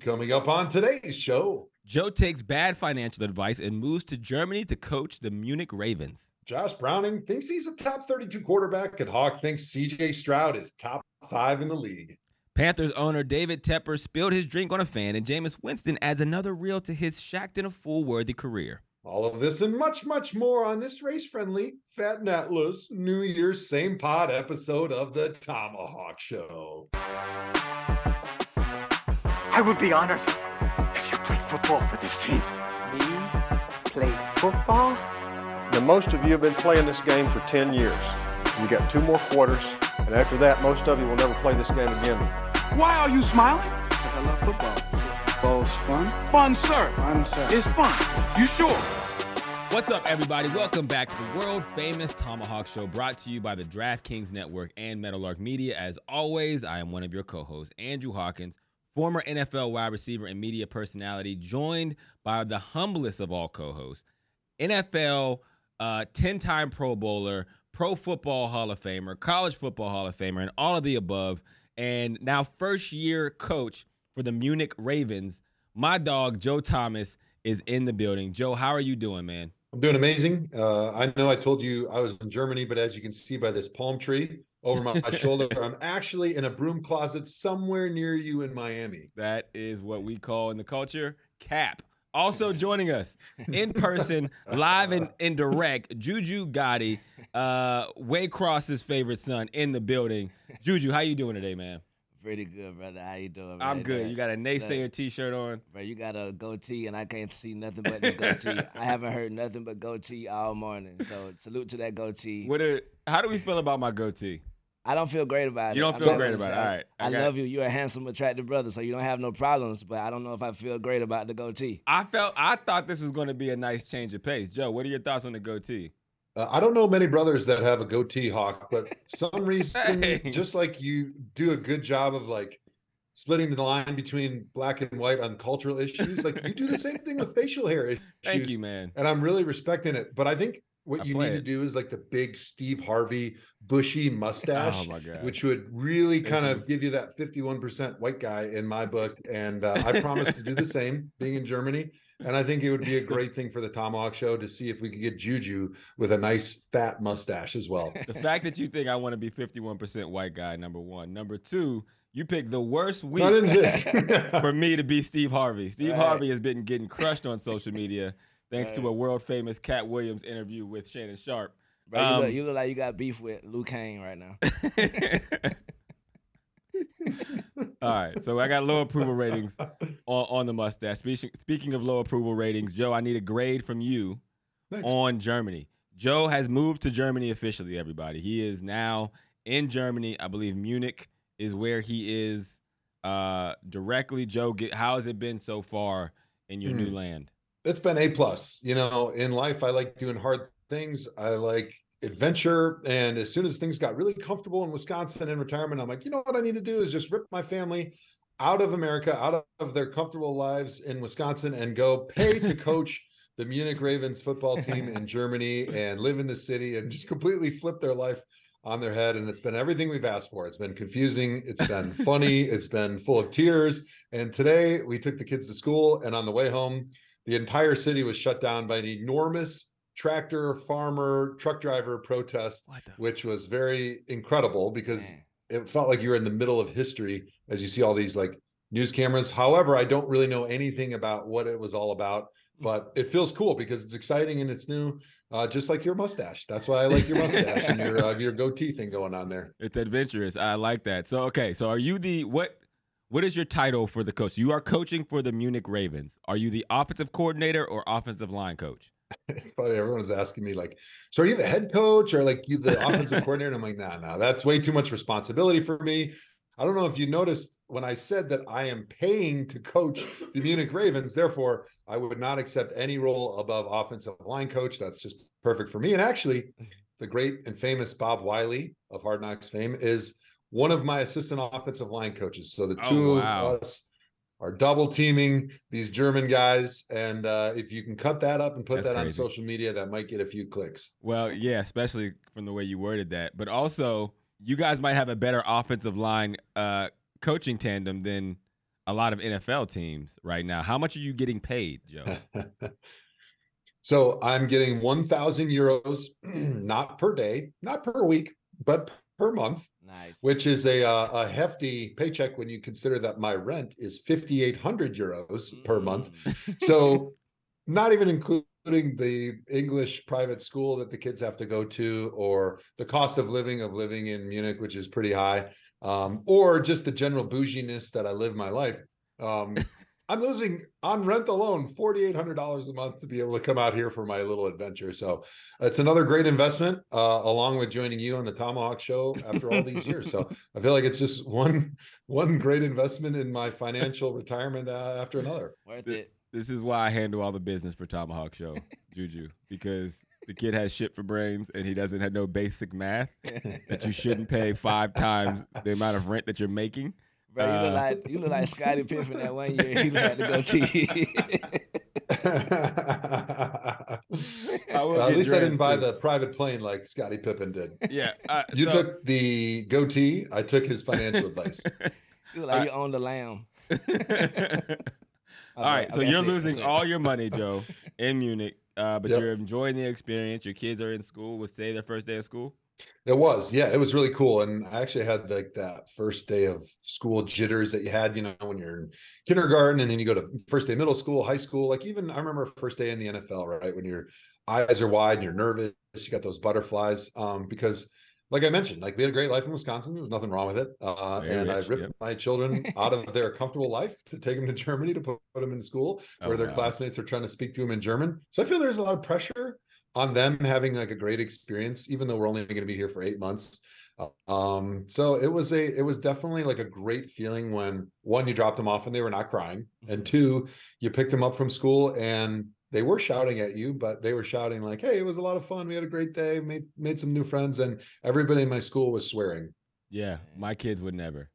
Coming up on today's show, Joe takes bad financial advice and moves to Germany to coach the Munich Ravens. Josh Browning thinks he's a top 32 quarterback, and Hawk thinks CJ Stroud is top five in the league. Panthers owner David Tepper spilled his drink on a fan, and Jameis Winston adds another reel to his shacked in a fool worthy career. All of this and much, much more on this race friendly, fat and atlas New Year's same pod episode of the Tomahawk Show. I would be honored if you played football for this team. Me? Play football? Now, most of you have been playing this game for 10 years. You got two more quarters, and after that, most of you will never play this game again. Why are you smiling? Because I love football. Football's fun. Fun, sir. Fun, sir. It's fun. You sure? What's up, everybody? Welcome back to the world famous Tomahawk Show brought to you by the DraftKings Network and Meadowlark Media. As always, I am one of your co hosts, Andrew Hawkins, former NFL wide receiver and media personality, joined by the humblest of all co hosts, NFL 10 uh, time Pro Bowler, Pro Football Hall of Famer, College Football Hall of Famer, and all of the above, and now first year coach for the Munich Ravens. My dog, Joe Thomas, is in the building. Joe, how are you doing, man? I'm doing amazing. Uh, I know I told you I was in Germany, but as you can see by this palm tree over my, my shoulder, I'm actually in a broom closet somewhere near you in Miami. That is what we call in the culture cap. Also joining us in person, live and indirect, Juju Gotti, uh, Waycross's favorite son in the building. Juju, how you doing today, man? Pretty good, brother. How you doing? Man? I'm good. You got a naysayer Look, T-shirt on. Bro, you got a goatee, and I can't see nothing but this goatee. I haven't heard nothing but goatee all morning. So salute to that goatee. What are, how do we feel about my goatee? I don't feel great about it. You don't feel great about it. All right. I I, got- love you. You're a handsome, attractive brother, so you don't have no problems. But I don't know if I feel great about the goatee. I felt I thought this was going to be a nice change of pace. Joe, what are your thoughts on the goatee? Uh, I don't know many brothers that have a goatee hawk, but some reason, Hey. just like you do a good job of like splitting the line between black and white on cultural issues, like you do the same thing with facial hair issues. Thank you, man. And I'm really respecting it. But I think what I you need to do is like the big Steve Harvey bushy mustache, Oh which would really kind of give you that 51% white guy in my book. And uh, I promise to do the same being in Germany. And I think it would be a great thing for the Tomahawk show to see if we could get Juju with a nice fat mustache as well. the fact that you think I want to be 51% white guy, number one. Number two, you picked the worst week Not in this. for me to be Steve Harvey. Steve Right. Harvey has been getting crushed on social media thanks to a world famous Katt Williams interview with Shannon Sharpe. Bro, you, Um, look, you look like you got beef with Luke Kane right now. All right, so I got low approval ratings on, on the mustache. Speaking, speaking of low approval ratings, Joe, I need a grade from you Thanks. on Germany. Joe has moved to Germany officially, everybody. He is now in Germany. I believe Munich is where he is uh, directly. Joe, get, how has it been so far in your new Hmm. land? It's been a plus. You know, in life, I like doing hard things. I like adventure. And as soon as things got really comfortable in Wisconsin in retirement, I'm like, you know what I need to do is just rip my family out of America, out of their comfortable lives in Wisconsin, and go pay to coach the Munich Ravens football team in Germany and live in the city and just completely flip their life on their head. And it's been everything we've asked for. It's been confusing. It's been funny. It's been full of tears. And today we took the kids to school, and on the way home, the entire city was shut down by an enormous tractor farmer truck driver protest, which was very incredible because Man. it felt like you were in the middle of history as you see all these like news cameras. However, I don't really know anything about what it was all about, but it feels cool because it's exciting and it's new. Uh, just like your mustache. That's why I like your mustache and your uh, your goatee thing going on there. It's adventurous. I like that. So okay, so are you the what? What is your title for the coach? You are coaching for the Munich Ravens. Are you the offensive coordinator or offensive line coach? It's funny. Everyone's asking me like, "So are you the head coach or like you the offensive coordinator?" And I'm like, "Nah, nah, that's way too much responsibility for me." I don't know if you noticed when I said that I am paying to coach the Munich Ravens. Therefore, I would not accept any role above offensive line coach. That's just perfect for me. And actually, the great and famous Bob Wylie of Hard Knocks fame is one of my assistant offensive line coaches. So the Oh, two wow. of us are double teaming these German guys. And uh, if you can cut that up and put That's that on social media, that might get a few clicks. Well, yeah, especially from the way you worded that. But also, you guys might have a better offensive line uh, coaching tandem than a lot of NFL teams right now. How much are you getting paid, Joe? so I'm getting 1,000 euros, not per day, not per week, but per month, Nice. which is a uh, a hefty paycheck when you consider that my rent is 5,800 euros per month. Mm. So not even including the English private school that the kids have to go to, or the cost of living of living in Munich, which is pretty high, um, or just the general bouginess that I live my life. Um, I'm losing on rent alone forty eight hundred dollars a month to be able to come out here for my little adventure. So it's another great investment, uh, along with joining you on the Tomahawk Show after all these years. So I feel like it's just one one great investment in my financial retirement uh, after another. Worth The- it. this is why I handle all the business for Tomahawk Show, Juju, because the kid has shit for brains and he doesn't have no basic math that you shouldn't pay five times the amount of rent that you're making. Bro, you Uh, look like you look like Scottie Pippen that one year he had to go to. I will Well, at get least I didn't buy drafted. the private plane like Scottie Pippen did. Yeah. Uh, You so- took the goatee. I took his financial advice. you look like you own the lamb. all right, so you're it, losing all your money, Joe, in Munich, uh, but Yep. you're enjoying the experience. Your kids are in school. Was today their first day of school? It was, yeah, it was really cool. And I actually had like that first day of school jitters that you had, you know, when you're in kindergarten and then you go to first day middle school, high school. Like even I remember first day in the NFL, right? When your eyes are wide and you're nervous, you got those butterflies. Um, because like I mentioned, like we had a great life in Wisconsin. There was nothing wrong with it. Uh, and I ripped yep. my children out of their comfortable life to take them to Germany to put, put them in school Oh, where their wow. classmates are trying to speak to them in German. So I feel there's a lot of pressure on them having like a great experience, even though we're only going to be here for eight months. Um, so it was a it was definitely like a great feeling when one, you dropped them off and they were not crying, and two, you picked them up from school and they were shouting at you, but they were shouting like, Hey, it was a lot of fun. We had a great day, made made some new friends, and everybody in my school was swearing. Yeah, my kids would never.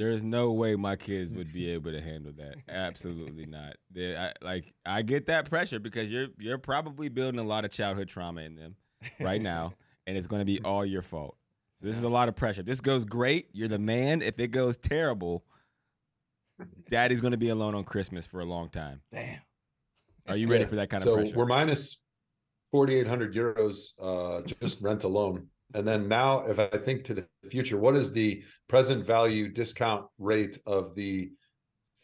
There is no way my kids would be able to handle that. Absolutely not. They, I, like I get that pressure because you're you're probably building a lot of childhood trauma in them right now, and it's going to be all your fault. So this is a lot of pressure. If this goes great, you're the man. If it goes terrible, Daddy's going to be alone on Christmas for a long time. Damn. Are you ready Yeah. for that kind so of pressure? we're minus 4,800 euros, uh, just rent alone. And then now, if I think to the future, what is the present value discount rate of the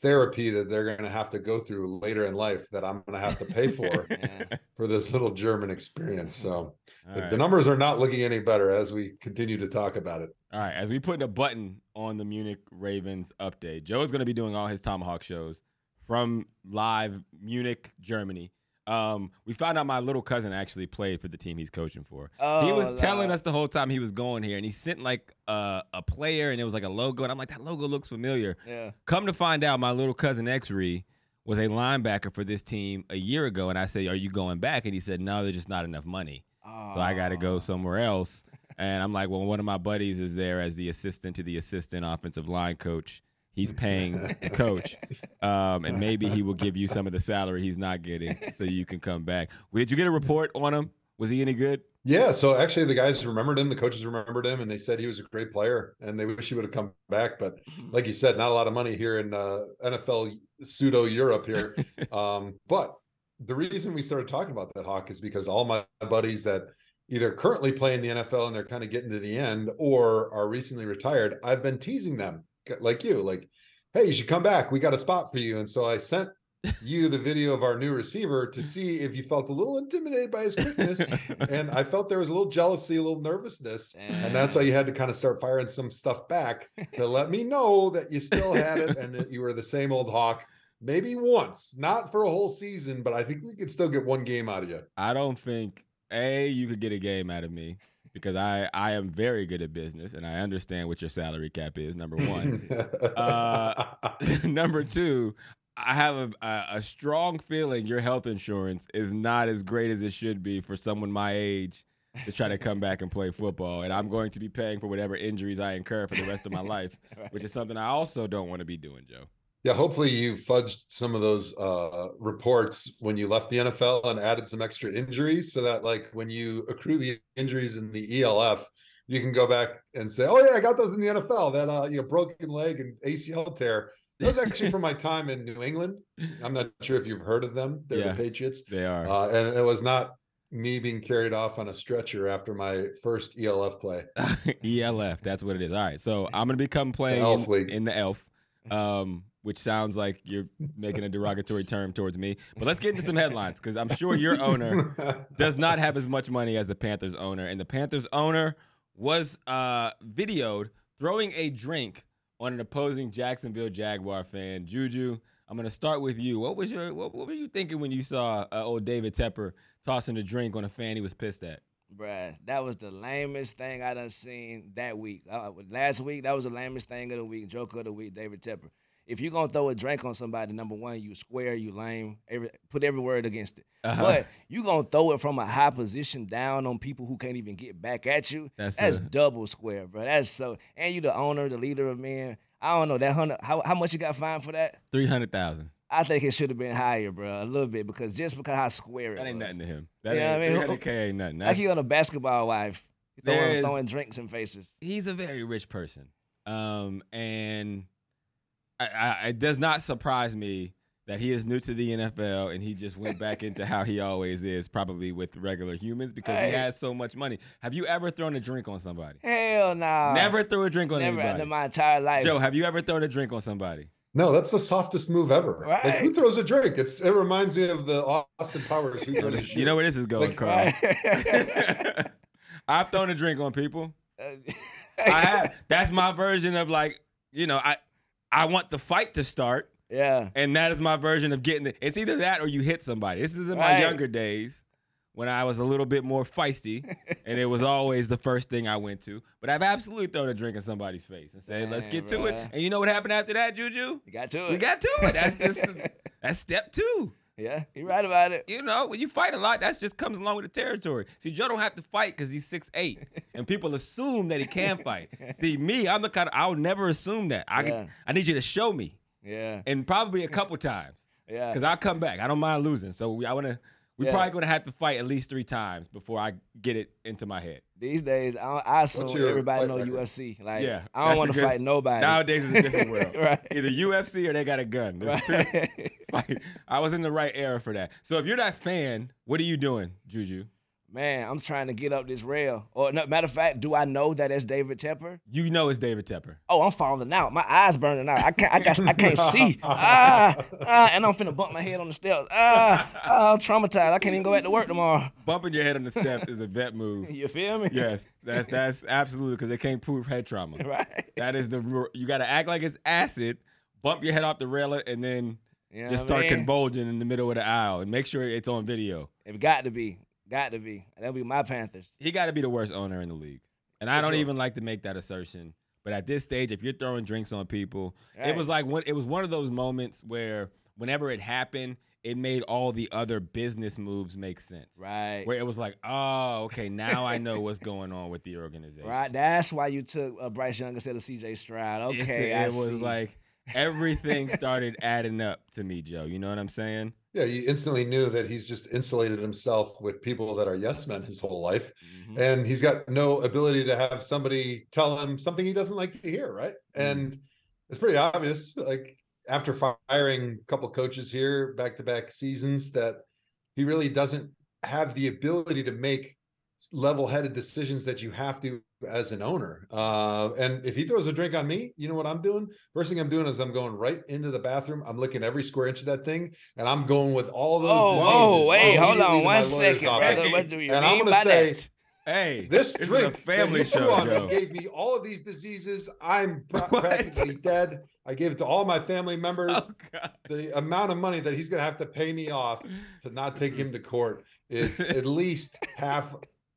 therapy that they're going to have to go through later in life that I'm going to have to pay for Yeah. for this little German experience? So the, right. the numbers are not looking any better as we continue to talk about it. All right, as we put a button on the Munich Ravens update, Joe is going to be doing all his Tomahawk shows from live Munich, Germany. Um, we found out my little cousin actually played for the team he's coaching for. Oh, he Oh, was telling us the whole time he was going here, and he sent like a, a player, and it was like a logo, and I'm like, that logo looks familiar. Yeah. Come to find out, my little cousin X-Ray was a linebacker for this team a year ago, and I said, "Are you going back?" And he said, "No, there's just not enough money." So I got to go somewhere else. And I'm like, well, one of my buddies is there as the assistant to the assistant offensive line coach. He's paying the coach, um, and maybe he will give you some of the salary he's not getting, so you can come back. Did you get a report on him? Was he any good? Yeah, so actually the guys remembered him, the coaches remembered him, and they said he was a great player, and they wish he would have come back. But like you said, not a lot of money here in uh, NFL pseudo Europe here. um, but the reason we started talking about that hawk is because all my buddies that either currently play in the NFL and they're kind of getting to the end or are recently retired, I've been teasing them like you, like, hey, you should come back. We got a spot for you. And so I sent you the video of our new receiver to see if you felt a little intimidated by his quickness. and I felt there was a little jealousy, a little nervousness. And that's why you had to kind of start firing some stuff back to let me know that you still had it and that you were the same old hawk. Maybe once, not for a whole season, but I think we could still get one game out of you. I don't think a you could get a game out of me because I I am very good at business and I understand what your salary cap is. Number one, uh, number two, I have a, a, strong feeling your health insurance is not as great as it should be for someone my age to try to come back and play football. And I'm going to be paying for whatever injuries I incur for the rest of my life, right. which is something I also don't want to be doing, Joe. Yeah, hopefully you fudged some of those uh, reports when you left the NFL and added some extra injuries so that like when you accrue the injuries in the ELF, you can go back and say, "Oh yeah, I got those in the NFL. That uh, you know, broken leg and ACL tear." Was actually from my time in New England. I'm not sure if you've heard of them. They're yeah, the Patriots. They are. Uh, and it was not me being carried off on a stretcher after my first ELF play. ELF, that's what it is. All right. So I'm going to become playing in, in the ELF, um, which sounds like you're making a derogatory term towards me. But let's get into some headlines because I'm sure your owner does not have as much money as the Panthers owner. And the Panthers owner was uh, videoed throwing a drink on an opposing Jacksonville Jaguar fan. Juju, I'm gonna start with you. What was your what, what were you thinking when you saw uh, old David Tepper tossing a drink on a fan he was pissed at? Bruh, that was the lamest thing I done seen that week. Uh, last week, that was the lamest thing of the week. Joke of the week, David Tepper if you're gonna throw a drink on somebody, number one, you square, you lame, every, put every word against it. Uh-huh. But you gonna throw it from a high position down on people who can't even get back at you. That's, that's a, double square, bro. That's so. And you the owner, the leader of men. I don't know that hundred. How how much you got fined for that? Three hundred thousand. I think it should have been higher, bro, a little bit because just because how square it that ain't was. nothing to him. That you ain't, I mean? K ain't nothing. That's, like he on a basketball wife, throwing, throwing drinks in faces. He's a very rich person, um, and I, I, it does not surprise me that he is new to the NFL and he just went back into how he always is, probably with regular humans because hey. he has so much money. Have you ever thrown a drink on somebody? Hell no. Nah. Never threw a drink on Never anybody. in my entire life. Joe, have you ever thrown a drink on somebody? No, that's the softest move ever. Right. Like who throws a drink? It's it reminds me of the Austin Powers. Who throws you know where this is going, like, Carl. Right. I've thrown a drink on people. I have. That's my version of like, you know, I I want the fight to start. Yeah. And that is my version of getting it. It's either that or you hit somebody. This is in my right. younger days when I was a little bit more feisty, and it was always the first thing I went to. But I've absolutely thrown a drink in somebody's face and said, "Let's get bro. to it." And you know what happened after that, Juju? You got to it. We got to it. That's just that's step two. Yeah, you're right about it. You know, when you fight a lot, that just comes along with the territory. See, Joe don't have to fight because he's six eight, and people assume that he can fight. See, me, I'm the kind of I'll never assume that. I yeah. I need you to show me. Yeah. And probably a couple times. Yeah. Because I'll come back. I don't mind losing. So I want to. We're yeah. probably gonna have to fight at least three times before I get it into my head. These days, I, I assume everybody know record? UFC. Like, yeah, I don't want to fight nobody. Nowadays, it's a different world. right. Either UFC or they got a gun. right. I was in the right era for that. So if you're that fan, what are you doing, Juju? Man, I'm trying to get up this rail. Or no, matter of fact, do I know that it's David Tepper? You know it's David Tepper. Oh, I'm falling out. My eyes burning out. I can't. I got. I can't see. Ah, ah, and I'm finna bump my head on the steps. Ah, ah, I'm traumatized. I can't even go back to work tomorrow. Bumping your head on the steps is a vet move. You feel me? Yes, that's that's absolutely because they can't prove head trauma. Right. That is the you got to act like it's acid. Bump your head off the rail and then. You know just start mean? convulsing in the middle of the aisle and make sure it's on video. It got to be. Got to be. That'll be my Panthers. He got to be the worst owner in the league. And I don't sure. even like to make that assertion. But at this stage, if you're throwing drinks on people, right. it was like it was one of those moments where whenever it happened, it made all the other business moves make sense. Right. Where it was like, oh, okay, now I know what's going on with the organization. Right. That's why you took uh, Bryce Young instead of C.J. Stroud. Okay, it, it was like everything started adding up to me, Joe. You know what I'm saying? Yeah, you instantly knew that he's just insulated himself with people that are yes men his whole life. Mm-hmm. And he's got no ability to have somebody tell him something he doesn't like to hear, right? Mm-hmm. And it's pretty obvious. Like after firing a couple coaches here back to back seasons, that he really doesn't have the ability to make level-headed decisions that you have to as an owner. Uh, and if he throws a drink on me, you know what I'm doing? First thing I'm doing is I'm going right into the bathroom. I'm licking every square inch of that thing, and I'm going with all those. Oh, oh, wait, hold on one second, to my one lawyer's second, office. brother. What do you And mean I'm gonna by say, that? Hey, This this drink, is a family that show, on Joe. gave me all of these diseases. I'm pra- What? practically dead. I gave it to all my family members. Oh, The amount of money that he's going to have to pay me off to not take him to court is at least half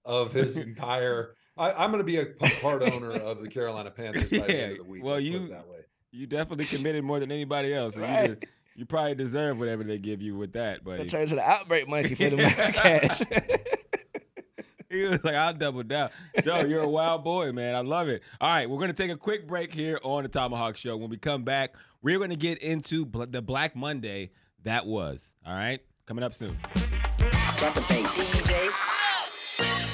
of his entire. I, I'm going to be a part owner of the Carolina Panthers by the end of the Yeah, week. well, you- that way. You definitely committed more than anybody else. So you, Right. you probably deserve whatever they give you with that. But Gonna turn to the outbreak monkey for the cash. he was like, I'll double down. Joe, you're a wild boy, man. I love it. All right, we're going to take a quick break here on the Tomahawk Show. When we come back, we're going to get into bl- the Black Monday that was. All right, coming up soon. Drop the bass. DJ.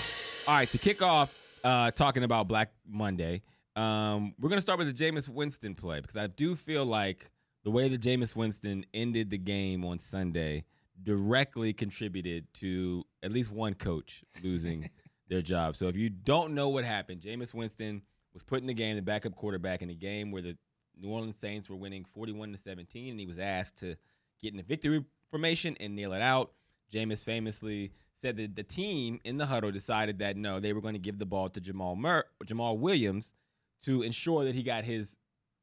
All right, to kick off uh, talking about Black Monday, um, we're going to start with the Jameis Winston play because I do feel like the way that Jameis Winston ended the game on Sunday directly contributed to at least one coach losing their job. So if you don't know what happened, Jameis Winston was put in the game, the backup quarterback in a game where the New Orleans Saints were winning 41 to 17, and he was asked to get in the victory formation and nail it out. Jameis famously said that the team in the huddle decided that no, they were going to give the ball to Jamal Mur- Jamaal Williams to ensure that he got his,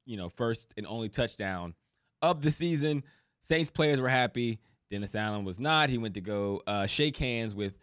you know, first and only touchdown of the season. Saints players were happy. Dennis Allen was not. He went to go uh, shake hands with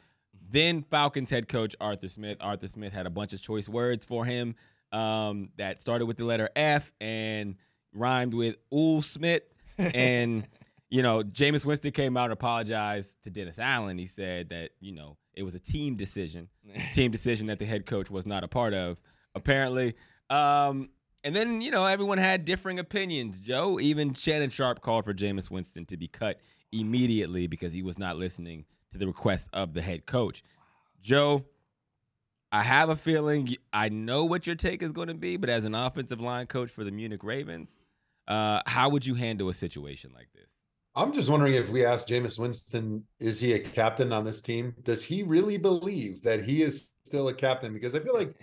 then Falcons head coach Arthur Smith. Arthur Smith had a bunch of choice words for him um, that started with the letter F and rhymed with Ool Smith. And, you know, Jameis Winston came out and apologized to Dennis Allen. He said that, you know, it was a team decision, team decision that the head coach was not a part of, apparently. Um, and then, you know, everyone had differing opinions. Joe, even Shannon Sharpe called for Jameis Winston to be cut immediately because he was not listening to the request of the head coach. Joe, I have a feeling I know what your take is going to be, but as an offensive line coach for the Munich Ravens, uh, how would you handle a situation like this? I'm just wondering if we ask Jameis Winston, is he a captain on this team? Does he really believe that he is still a captain? Because I feel like,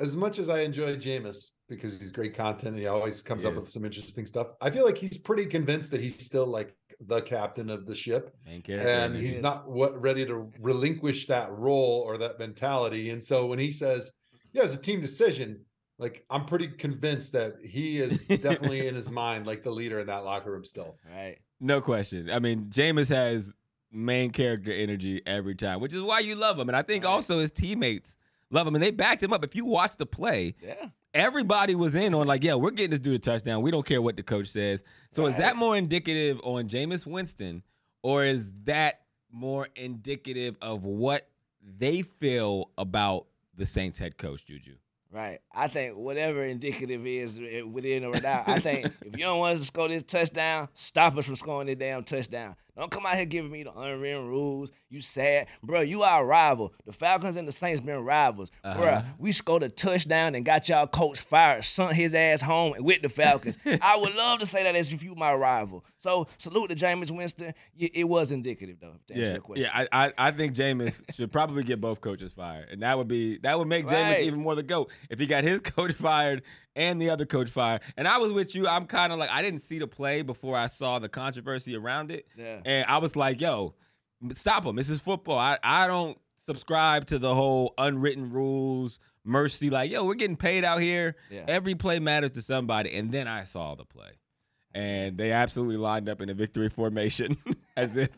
as much as I enjoy Jameis because he's great content, and he always comes He up is. with some interesting stuff. I feel like he's pretty convinced that he's still like the captain of the ship, and he's not what ready to relinquish that role or that mentality. And so when he says, "Yeah, it's a team decision," like I'm pretty convinced that he is definitely in his mind like the leader in that locker room still. right. No question. I mean, Jameis has main character energy every time, which is why you love him. And I think Right. also his teammates love him, and they backed him up. If you watch the play, Yeah. everybody was in on like, yeah, we're getting this dude a touchdown. We don't care what the coach says. So is that more indicative on Jameis Winston, or is that more indicative of what they feel about the Saints head coach, Juju? Right. I think whatever indicative is eh, within or without, I think if you don't want us to score this touchdown, stop us from scoring this damn touchdown. Don't come out here giving me the unwritten rules. You sad. Bro, you our rival. The Falcons and the Saints been rivals. Uh-huh. Bro, we scored a touchdown and got y'all coach fired, sent his ass home with the Falcons. I would love to say that as if you my rival. So salute to Jameis Winston. It was indicative though, to answer Yeah, your question. yeah. I, I, I think Jameis should probably get both coaches fired, and that would be that would make Jameis Right. even more the goat if he got his coach fired and the other coach fired. And I was with you. I'm kind of like I didn't see the play before I saw the controversy around it, Yeah. and I was like, "Yo, stop him! This is football. I I don't subscribe to the whole unwritten rules." Mercy, like, yo, we're getting paid out here. Yeah. Every play matters to somebody. And then I saw the play. And they absolutely lined up in a victory formation as if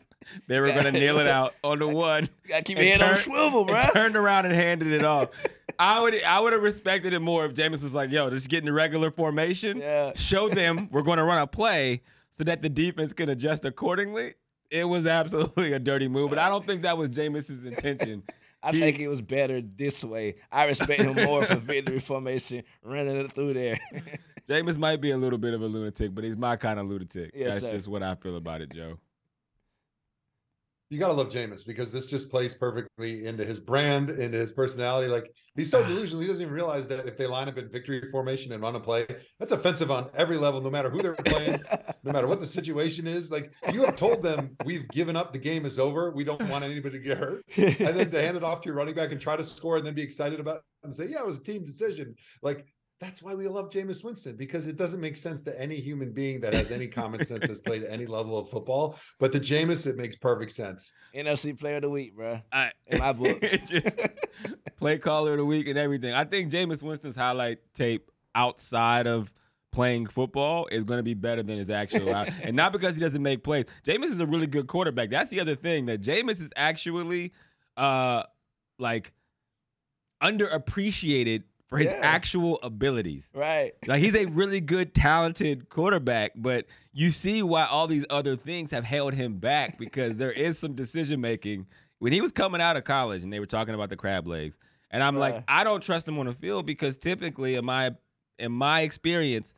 they were going to nail it out on the one. You gotta keep your head on swivel, bro. and turned around and handed it off. I would I would have respected it more if Jameis was like, yo, just get in the regular formation. Yeah. Show them we're going to run a play so that the defense can adjust accordingly. It was absolutely a dirty move, but I don't think that was Jameis's intention. I He- think it was better this way. I respect him more for victory formation, running it through there. Jameis might be a little bit of a lunatic, but he's my kind of lunatic. Yes, That's sir. just what I feel about it, Joe. You gotta love Jameis because this just plays perfectly into his brand, into his personality. Like he's so ah. delusional, he doesn't even realize that if they line up in victory formation and run a play, that's offensive on every level, no matter who they're playing, no matter what the situation is. Like you have told them we've given up, the game is over. We don't want anybody to get hurt. And then to hand it off to your running back and try to score and then be excited about it and say, Yeah, it was a team decision. Like that's why we love Jameis Winston because it doesn't make sense to any human being that has any common sense has played any level of football. But the Jameis, it makes perfect sense. NFC Player of the Week, bro. I, In my book. just play caller of the week and everything. I think Jameis Winston's highlight tape outside of playing football is going to be better than his actual out- and not because he doesn't make plays. Jameis is a really good quarterback. That's the other thing that Jameis is actually uh like underappreciated for his Yeah. actual abilities. Right. Like he's a really good, talented quarterback, but you see why all these other things have held him back because there is some decision making. When he was coming out of college and they were talking about the crab legs, and I'm like, I don't trust him on the field because typically, in my in my experience,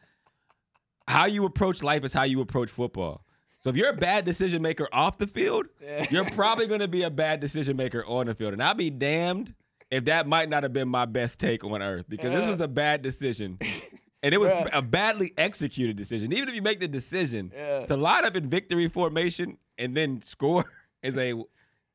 how you approach life is how you approach football. So if you're a bad decision maker off the field, Yeah. you're probably going to be a bad decision maker on the field, and I'll be damned if that might not have been my best take on earth because this was a bad decision. And it was Bruh. a badly executed decision. Even if you make the decision Yeah. to line up in victory formation and then score is a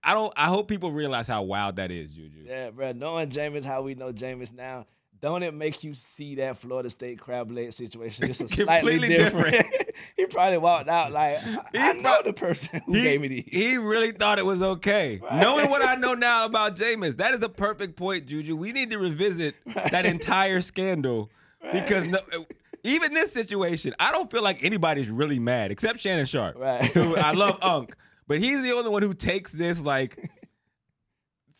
I don't I hope people realize how wild that is, Juju. Yeah, bro. Knowing Jameis how we know Jameis now, don't it make you see that Florida State crab leg situation just a slightly Completely different? he probably walked out like, I, I know the person who He, gave me these. he really thought it was okay. Knowing what I know now about Jameis, that is a perfect point, Juju. We need to revisit that entire scandal because no, even this situation, I don't feel like anybody's really mad except Shannon Sharpe. Right. Who I love Unk, but he's the only one who takes this like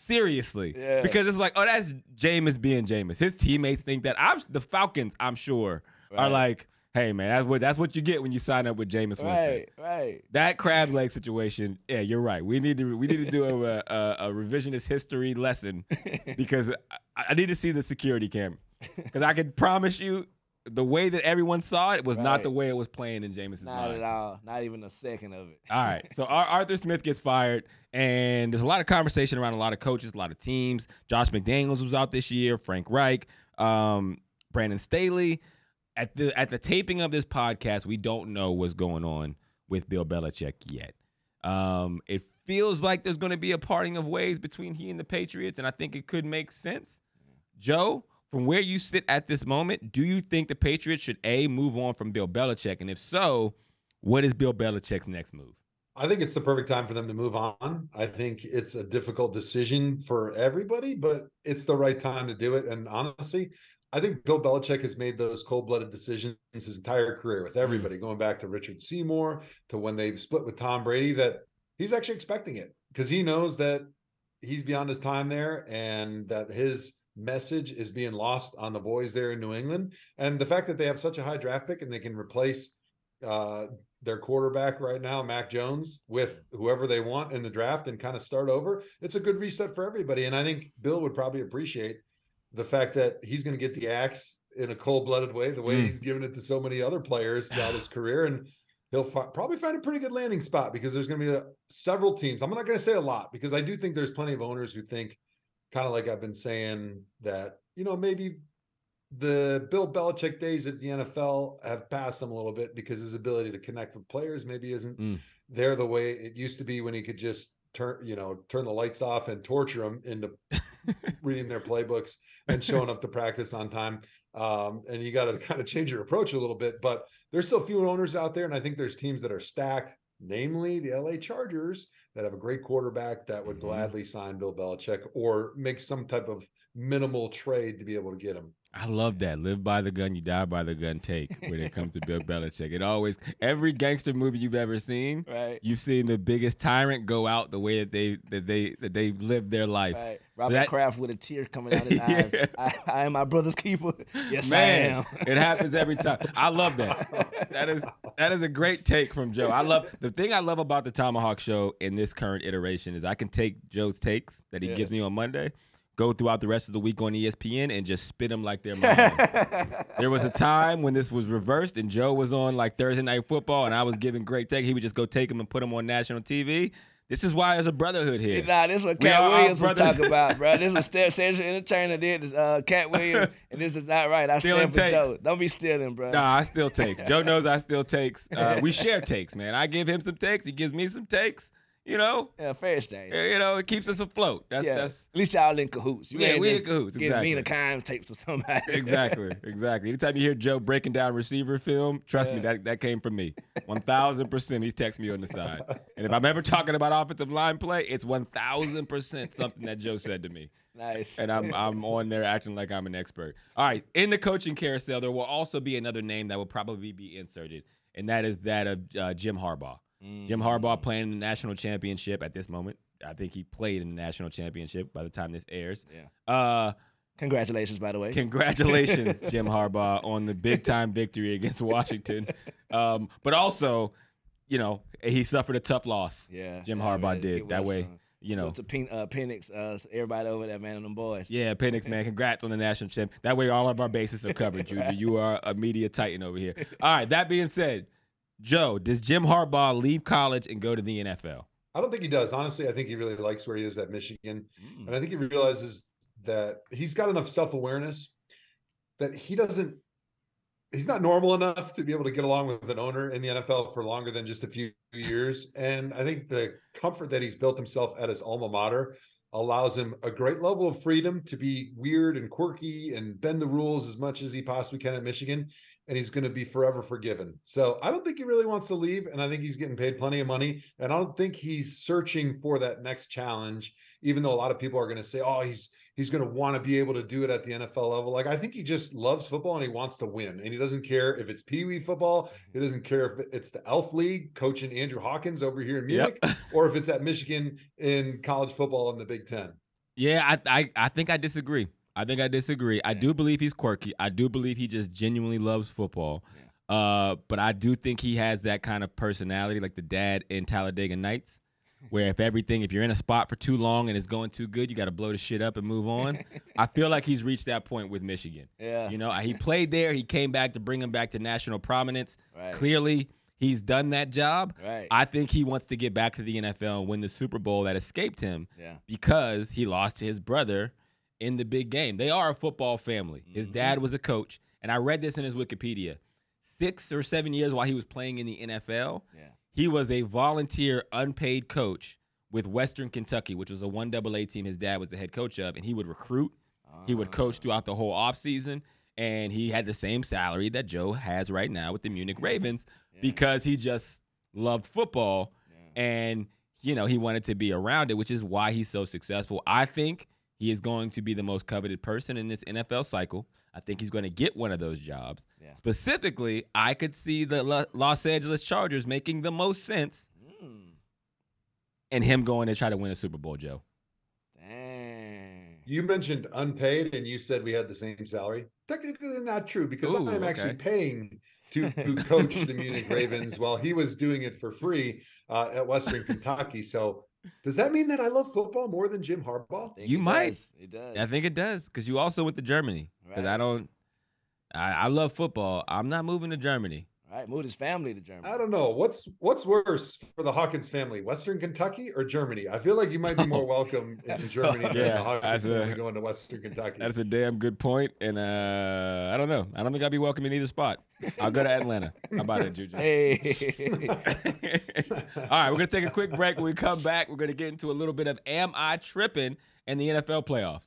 seriously Yeah. because it's like, oh, that's Jameis being Jameis. His teammates think that. I'm the Falcons. I'm sure are like, hey man, that's what that's what you get when you sign up with Jameis Winston. Right, right. That crab leg situation, yeah, you're right. We need to we need to do a, a, a revisionist history lesson because I, I need to see the security camera because I can promise you the way that everyone saw it was not the way it was playing in Jameis's Not mind. at all. Not even a second of it. All right. So Ar- Arthur Smith gets fired, and there's a lot of conversation around a lot of coaches, a lot of teams. Josh McDaniels was out this year. Frank Reich, um, Brandon Staley. At the at the taping of this podcast, we don't know what's going on with Bill Belichick yet. Um, it feels like there's going to be a parting of ways between he and the Patriots, and I think it could make sense. Joe, from where you sit at this moment, do you think the Patriots should a move on from Bill Belichick, and if so, what is Bill Belichick's next move? I think it's the perfect time for them to move on. I think it's a difficult decision for everybody, but it's the right time to do it. And honestly, I think Bill Belichick has made those cold blooded decisions his entire career with hmm. everybody, going back to Richard Seymour to when they split with Tom Brady, that he's actually expecting it because he knows that he's beyond his time there and that his message is being lost on the boys there in New England. And the fact that they have such a high draft pick and they can replace uh, their quarterback right now, Mac Jones, with whoever they want in the draft and kind of start over, it's a good reset for everybody. And I think Bill would probably appreciate the fact that he's going to get the axe in a cold blooded way, the way Mm. he's given it to so many other players throughout his career. And he'll fi- probably find a pretty good landing spot because there's going to be a, several teams. I'm not going to say a lot because I do think there's plenty of owners who think, kind of like I've been saying, that, you know, maybe the Bill Belichick days at the NFL have passed him a little bit because his ability to connect with players maybe isn't Mm. there the way it used to be when he could just turn, you know, turn the lights off and torture them into reading their playbooks and showing up to practice on time. Um, and you got to kind of change your approach a little bit, but there's still few owners out there. And I think there's teams that are stacked, namely the LA Chargers, that have a great quarterback that would Mhm. gladly sign Bill Belichick or make some type of minimal trade to be able to get him. I love that. Live by the gun, you die by the gun. Take when it comes to Bill Belichick. It always every gangster movie you've ever seen, Right. you've seen the biggest tyrant go out the way that they that they that they lived their life. Right. Robert that- Kraft with a tear coming out of his eyes. I, I am my brother's keeper. Yes, Man, I am. it happens every time. I love that. That is that is a great take from Joe. I love the thing I love about the Tomahawk Show in this current iteration is I can take Joe's takes that he Yeah. gives me on Monday, go throughout the rest of the week on ESPN, and just spit them like they're mine. there was a time when this was reversed, and Joe was on like Thursday Night Football, and I was giving great take. He would just go take them and put them on national TV. This is why there's a brotherhood See, here. nah, this is what Katt all Williams was talking about, bro. This was Cedric the Entertainer did uh, Katt Williams, and this is not right. I Stealing stand for takes. Joe. Don't be stealing, bro. Nah, I still takes. Joe knows I still takes. Uh, we share takes, man. I give him some takes. He gives me some takes. You know, Yeah, fair exchange. you know, it keeps us afloat. That's yeah. that's At least y'all in cahoots. You Yeah, we in cahoots, Getting me exactly. the kind tapes or somebody. exactly, exactly. Anytime you hear Joe breaking down receiver film, trust me, that, that came from me. One thousand percent, he texts me on the side. And if I'm ever talking about offensive line play, it's one thousand percent something that Joe said to me. nice. And I'm I'm on there acting like I'm an expert. All right, in the coaching carousel, there will also be another name that will probably be inserted, and that is that of uh, Jim Harbaugh. Jim Harbaugh playing in the national championship at this moment. I think he played in the national championship by the time this airs. Yeah. Uh, Congratulations, by the way. Congratulations, Jim Harbaugh, on the big time victory against Washington. Um, but also, you know, he suffered a tough loss. yeah. Jim yeah, Harbaugh man, did that way. You know, to Pen- uh, Penix, uh, everybody over there, man, and them boys. yeah, Penix, man, congrats on the national champ. That way, all of our bases are covered, Juju. You are a media titan over here. All right, that being said, Joe, does Jim Harbaugh leave college and go to the NFL? I don't think he does. Honestly, I think he really likes where he is at Michigan. Mm. And I think he realizes that he's got enough self awareness that he doesn't, he's not normal enough to be able to get along with an owner in the NFL for longer than just a few years. And I think the comfort that he's built himself at his alma mater allows him a great level of freedom to be weird and quirky and bend the rules as much as he possibly can at Michigan. And he's going to be forever forgiven. So I don't think he really wants to leave. And I think he's getting paid plenty of money. And I don't think he's searching for that next challenge, even though a lot of people are going to say, oh, he's he's going to want to be able to do it at the NFL level. Like I think he just loves football and he wants to win. And he doesn't care if it's Pee Wee football. He mm-hmm. doesn't care if it's the Elf League coaching Andrew Hawkins over here in Yep. Munich, or if it's at Michigan in college football in the Big Ten. Yeah, I, I I think I disagree. I think I disagree. I do believe he's quirky. I do believe he just genuinely loves football. Uh, but I do think he has that kind of personality, like the dad in Talladega Nights, where if everything, if you're in a spot for too long and it's going too good, you got to blow the shit up and move on. I feel like he's reached that point with Michigan. Yeah. You know, he played there. He came back to bring him back to national prominence. Right. Clearly, he's done that job. Right. I think he wants to get back to the NFL and win the Super Bowl that escaped him Yeah. because he lost to his brother in the big game. They are a football family. His Mm-hmm. dad was a coach, and I read this in his Wikipedia. Six or seven years while he was playing in the NFL, Yeah. he was a volunteer, unpaid coach with Western Kentucky, which was a one double A team his dad was the head coach of, and he would recruit. He would coach throughout the whole offseason, and he had the same salary that Joe has right now with the Munich Ravens because he just loved football and you know he wanted to be around it, which is why he's so successful. I think he is going to be the most coveted person in this NFL cycle. I think he's going to get one of those jobs. Yeah. Specifically, I could see the Lo- Los Angeles Chargers making the most sense Mm. and him going to try to win a Super Bowl, Joe. Dang. You mentioned unpaid and you said we had the same salary. Technically not true because Ooh, I'm actually paying to, to coach the Munich Ravens while he was doing it for free uh, at Western Kentucky. So does that mean that I love football more than Jim Harbaugh? You it might. does. It does. I think it does because you also went to Germany. Because Right. I don't, I, I love football. I'm not moving to Germany. All right, moved his family to Germany. I don't know. What's what's worse for the Hawkins family, Western Kentucky or Germany? I feel like you might be more welcome in Germany than Yeah, the Hawkins that's a- going to Western Kentucky. That's a damn good point, and uh, I don't know. I don't think I'd be welcome in either spot. I'll go to Atlanta. How about it, Juju? Hey. All right, we're gonna take a quick break. When we come back, we're gonna get into a little bit of "Am I Tripping?" and the NFL playoffs.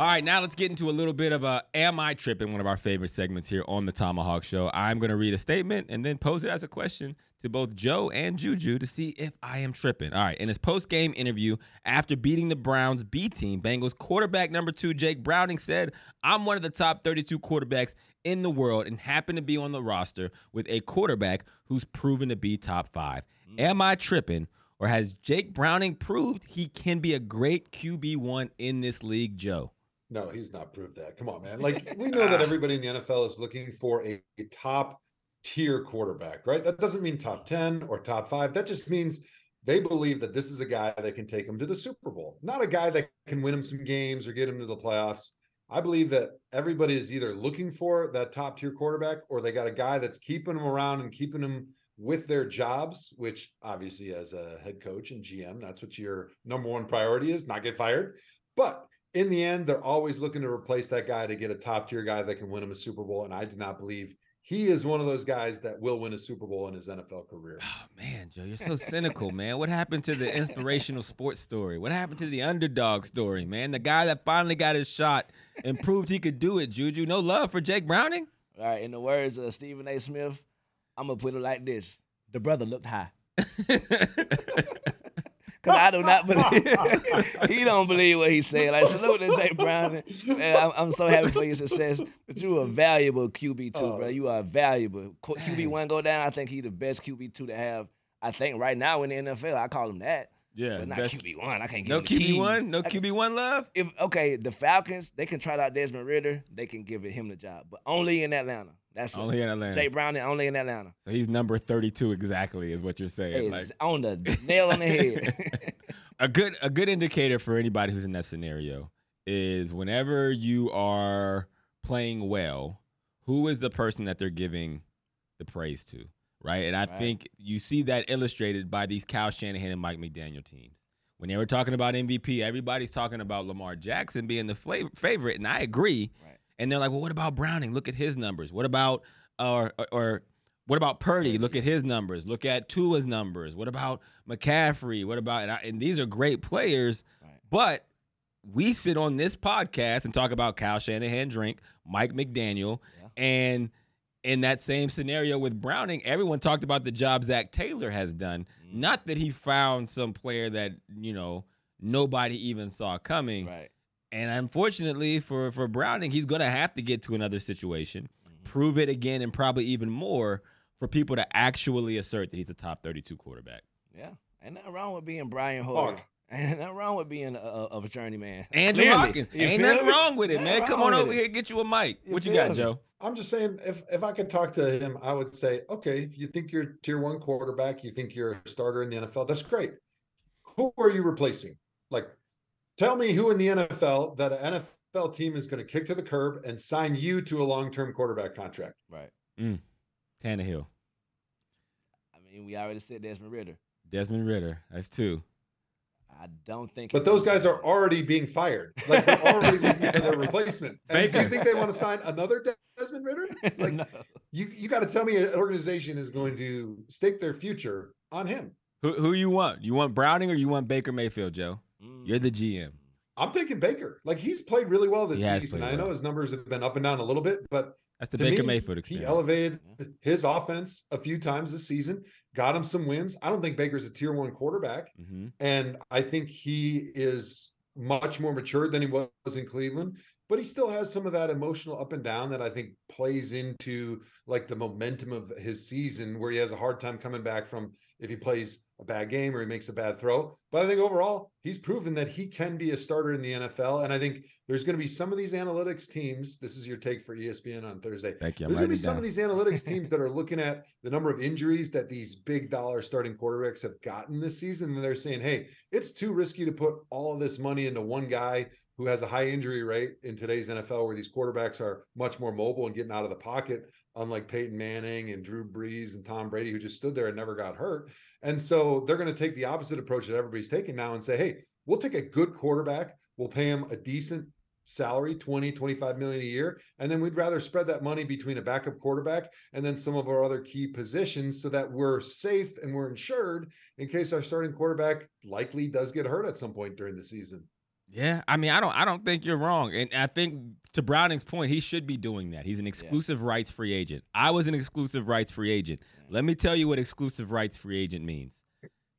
All right, now let's get into a little bit of a "Am I Tripping?" One of our favorite segments here on the Tomahawk Show. I'm gonna read a statement and then pose it as a question to both Joe and Juju to see if I am tripping. All right, in his post-game interview after beating the Browns B team, Bengals quarterback number two Jake Browning said, "I'm one of the top 32 quarterbacks in the world and happen to be on the roster with a quarterback who's proven to be top five. Am I tripping?" Or has Jake Browning proved he can be a great QB1 in this league, Joe? No, he's not proved that. Come on, man. Like we know that ah. everybody in the NFL is looking for a, a top tier quarterback, right? That doesn't mean top 10 or top five. That just means they believe that this is a guy that can take them to the Super Bowl, not a guy that can win them some games or get them to the playoffs. I believe that everybody is either looking for that top tier quarterback or they got a guy that's keeping them around and keeping them with their jobs, which obviously as a head coach and GM, that's what your number one priority is, not get fired. But in the end, they're always looking to replace that guy to get a top tier guy that can win him a Super Bowl. And I do not believe he is one of those guys that will win a Super Bowl in his NFL career. Oh, man, Joe, you're so cynical, man. What happened to the inspirational sports story? What happened to the underdog story, man? The guy that finally got his shot and proved he could do it, Juju. No love for Jake Browning? All right, in the words of Stephen A. Smith, I'm gonna put it like this: the brother looked high. Cause I do not believe he don't believe what he said. Like salute to Jay Brown. Man, I'm, I'm, so happy for your success. But you are a valuable QB two, oh. bro. You are valuable. QB one go down. I think he the best QB two to have. I think right now in the NFL, I call him that. Yeah, but not QB one. I can't no QB one. No QB one love. If okay, the Falcons they can try out Desmond Ridder, They can give it him the job, but only in Atlanta. That's only what, in Atlanta. Jay Brown only in Atlanta. So he's number thirty-two exactly, is what you're saying. It's like, on the nail on the head. a good a good indicator for anybody who's in that scenario is whenever you are playing well, who is the person that they're giving the praise to, right? And I right. think you see that illustrated by these Kyle Shanahan and Mike McDaniel teams. When they were talking about MVP, everybody's talking about Lamar Jackson being the flavor, favorite, and I agree. Right. And they're like, well, what about Browning? Look at his numbers. What about or or what about Purdy? Look at his numbers. Look at Tua's numbers. What about McCaffrey? What about and, I, and these are great players, right. but we sit on this podcast and talk about Kyle Shanahan drink, Mike McDaniel, yeah. and in that same scenario with Browning, everyone talked about the job Zac Taylor has done. mm Not that he found some player that you know nobody even saw coming. Right. And unfortunately for for Browning, he's going to have to get to another situation, mm-hmm. prove it again, and probably even more for people to actually assert that he's a top 32 quarterback. Yeah, ain't nothing wrong with being Brian Hoyer. Ain't nothing wrong with being a, a, a journeyman. Andrew Clearly. Hawkins. Ain't nothing me? wrong with it, man. Come on over it. here, get you a mic. You what you got, me? Joe? I'm just saying, if if I could talk to him, I would say, okay, if you think you're tier one quarterback, you think you're a starter in the NFL, that's great. Who are you replacing? Like Tell me who in the NFL that an NFL team is going to kick to the curb and sign you to a long-term quarterback contract. Right. Mm. Tannehill. I mean, we already said Desmond Ridder. Desmond Ridder. That's two. I don't think. But those guys are already being fired. Like they're already looking for their replacement. And do you think they want to sign another Desmond Ridder? Like no. you, you got to tell me an organization is going to stake their future on him. Who who you want? You want Browning or you want Baker Mayfield, Joe? Mm. You're the GM. I'm taking Baker. Like he's played really well this season. I know his numbers have been up and down a little bit, but that's the Baker me, Mayfield experience. He elevated his offense a few times this season, got him some wins. I don't think Baker's a tier one quarterback, mm-hmm. and I think he is much more mature than he was in Cleveland. But he still has some of that emotional up and down that I think plays into like the momentum of his season, where he has a hard time coming back from if he plays a bad game or he makes a bad throw. But I think overall, he's proven that he can be a starter in the NFL. And I think there's going to be some of these analytics teams. This is your take for ESPN on Thursday. Thank you. I'm there's going to be some of these analytics teams that are looking at the number of injuries that these big dollar starting quarterbacks have gotten this season. And they're saying, hey, it's too risky to put all of this money into one guy who has a high injury rate in today's NFL, where these quarterbacks are much more mobile and getting out of the pocket unlike Peyton Manning and Drew Brees and Tom Brady, who just stood there and never got hurt. And so they're going to take the opposite approach that everybody's taking now and say, hey, we'll take a good quarterback, we'll pay him a decent salary 20 25 million a year and then we'd rather spread that money between a backup quarterback and then some of our other key positions so that we're safe and we're insured in case our starting quarterback likely does get hurt at some point during the season yeah, I mean, I don't, I don't think you're wrong, and I think to Browning's point, he should be doing that. He's an exclusive yeah. rights free agent. I was an exclusive rights free agent. Let me tell you what exclusive rights free agent means.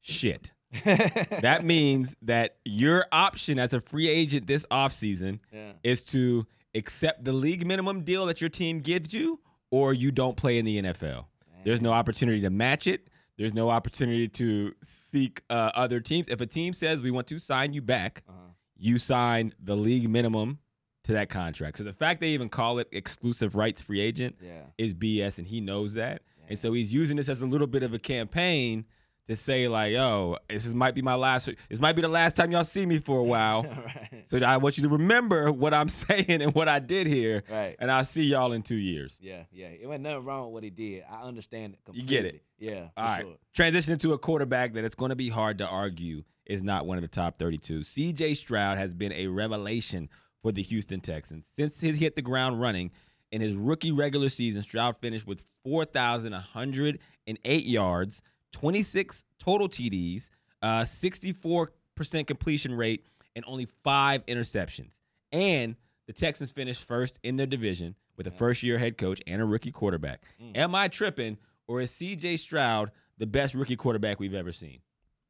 Shit. that means that your option as a free agent this offseason yeah. is to accept the league minimum deal that your team gives you, or you don't play in the NFL. Damn. There's no opportunity to match it. There's no opportunity to seek uh, other teams. If a team says we want to sign you back. Uh-huh you signed the league minimum to that contract. So the fact they even call it exclusive rights free agent yeah. is BS, and he knows that. Damn. And so he's using this as a little bit of a campaign to say like, "Yo, this is, might be my last. This might be the last time y'all see me for a while." right. So I want you to remember what I'm saying and what I did here, Right. and I'll see y'all in two years. Yeah, yeah. It wasn't nothing wrong with what he did. I understand it completely. You get it. Yeah. For All right. Sure. Transition into a quarterback that it's going to be hard to argue is not one of the top 32. CJ Stroud has been a revelation for the Houston Texans. Since he hit the ground running in his rookie regular season, Stroud finished with 4,108 yards, 26 total TDs, uh, 64% completion rate, and only five interceptions. And the Texans finished first in their division with a first year head coach and a rookie quarterback. Am I tripping, or is CJ Stroud the best rookie quarterback we've ever seen?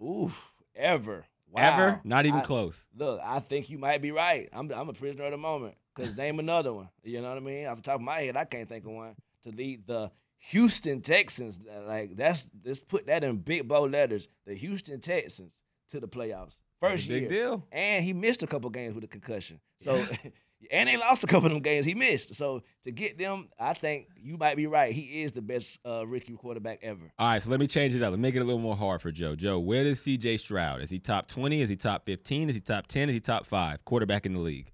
Oof. Ever. Wow. Ever? Not even I- close. Look, I think you might be right. I'm I'm a prisoner of the moment. Cause name another one. You know what I mean? Off the top of my head, I can't think of one to lead the Houston Texans. Like that's let's put that in big bold letters. The Houston Texans to the playoffs. First big deal. And he missed a couple games with a concussion. So and they lost a couple of them games he missed. So to get them, I think you might be right. He is the best uh, rookie quarterback ever. All right, so let me change it up. Let me make it a little more hard for Joe. Joe, where does CJ Stroud? Is he top 20? Is he top 15? Is he top 10? Is he top five? Quarterback in the league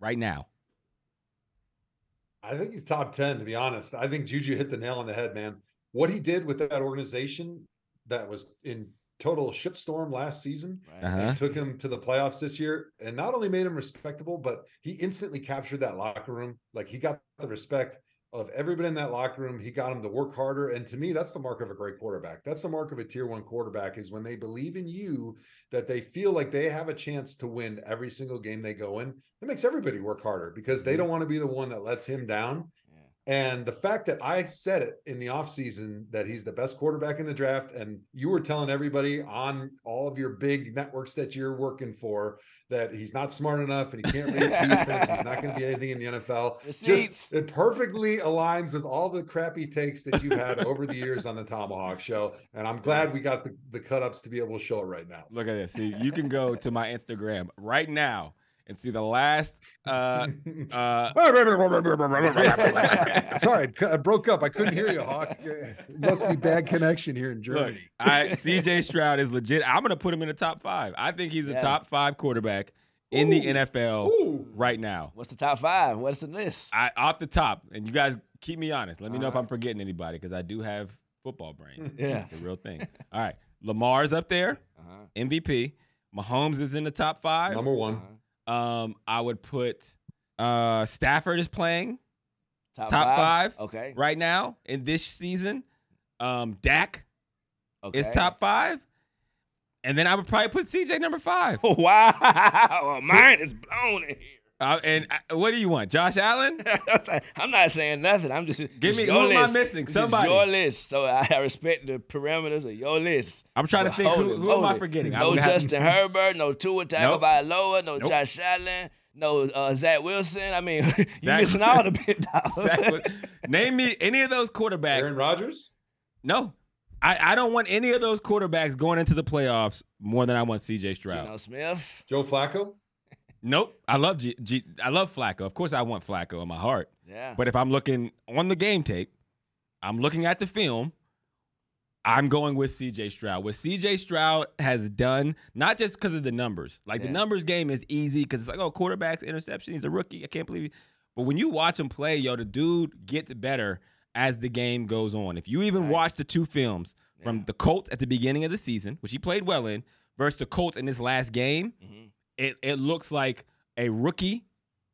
right now. I think he's top 10, to be honest. I think Juju hit the nail on the head, man. What he did with that organization that was in total shitstorm last season Uh-huh. and took him to the playoffs this year and not only made him respectable, but he instantly captured that locker room. Like he got the respect of everybody in that locker room. He got him to work harder. And to me, that's the mark of a great quarterback. That's the mark of a tier one quarterback is when they believe in you, that they feel like they have a chance to win every single game they go in. It makes everybody work harder because they don't want to be the one that lets him down. And the fact that I said it in the offseason that he's the best quarterback in the draft, and you were telling everybody on all of your big networks that you're working for that he's not smart enough and he can't read defense, he's not going to be anything in the NFL. Just it perfectly aligns with all the crappy takes that you've had over the years on the ThomaHawk show. And I'm glad we got the, the cut ups to be able to show it right now. Look at this. See, you can go to my Instagram right now and see the last uh uh Sorry, I I broke up. I couldn't hear you, Hawk. It must be bad connection here in Look, Germany. I CJ Stroud is legit. I'm gonna put him in the top five. I think he's a Yeah. top five quarterback in the NFL Ooh. right now. What's the top five? What's the list? I off the top, and you guys keep me honest. Let me know if Uh-huh. I'm forgetting anybody because I do have football brain. Yeah. it's a real thing. All right, Lamar's up there, Uh-huh. MVP. Mahomes is in the top five. Number one. Uh-huh. Um, I would put uh Stafford is playing Top, top five, Okay. right now in this season. Um, Dak Okay. is top five, and then I would probably put CJ number five. Wow. Mine is blown in here. Uh, and uh, what do you want, Josh Allen? I'm not saying nothing. I'm just Give me- your who am I list. missing? This is Somebody. your list. So I I respect the parameters of your list. I'm trying to think who, it, who am hold I it. forgetting? I No have- Justin Herbert, no Tua Tagovailoa, no Nope. Josh Allen, no uh, Zach Wilson. I mean, you Zach- missing all the big dogs. Name me any of those quarterbacks. Aaron Rodgers? No, I, I don't want any of those quarterbacks going into the playoffs more than I want CJ Stroud. Geno Smith. Joe Flacco? Nope. I love G, G, I love Flacco. Of course, I want Flacco in my heart. Yeah. But if I'm looking on the game tape, I'm looking at the film. I'm going with CJ Stroud. What CJ Stroud has done, not just because of the numbers. Like the numbers game is easy because it's like, oh, quarterback's interception. He's a rookie. I can't believe it. But when you watch him play, yo, the dude gets better as the game goes on. If you even Right. watch the two films from the Colts at the beginning of the season, which he played well in, versus the Colts in this last game, Mhm. It, it looks like a rookie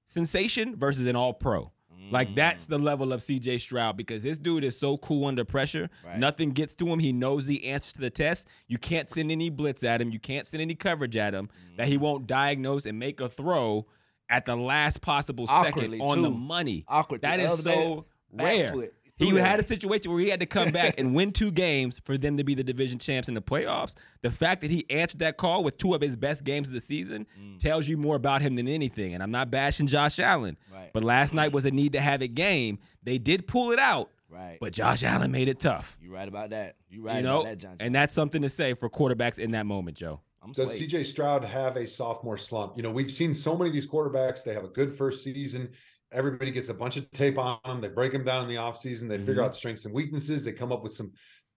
sensation versus an all pro. Like mm. that's the level of CJ Stroud because this dude is so cool under pressure. Right. Nothing gets to him. He knows the answers to the test. You can't send any blitz at him. You can't send any coverage at him that he mm. won't diagnose and make a throw at the last possible Awkwardly, second on the money. Awkward. That is other day, so rare. He through had a situation where he had to come back and win two games for them to be the division champs in the playoffs. The fact that he answered that call with two of his best games of the season Mm. tells you more about him than anything. And I'm not bashing Josh Allen, Right. but last night was a need to have it game. They did pull it out, Right. but Josh Allen made it tough. You're right about that. You're right you know, about that, John. and that's something to say for quarterbacks in that moment, Joe. I'm Does swayed. CJ Stroud have a sophomore slump? You know, we've seen so many of these quarterbacks, they have a good first season. Everybody gets a bunch of tape on them. They break them down in the offseason. They figure Mhm. out strengths and weaknesses. They come up with some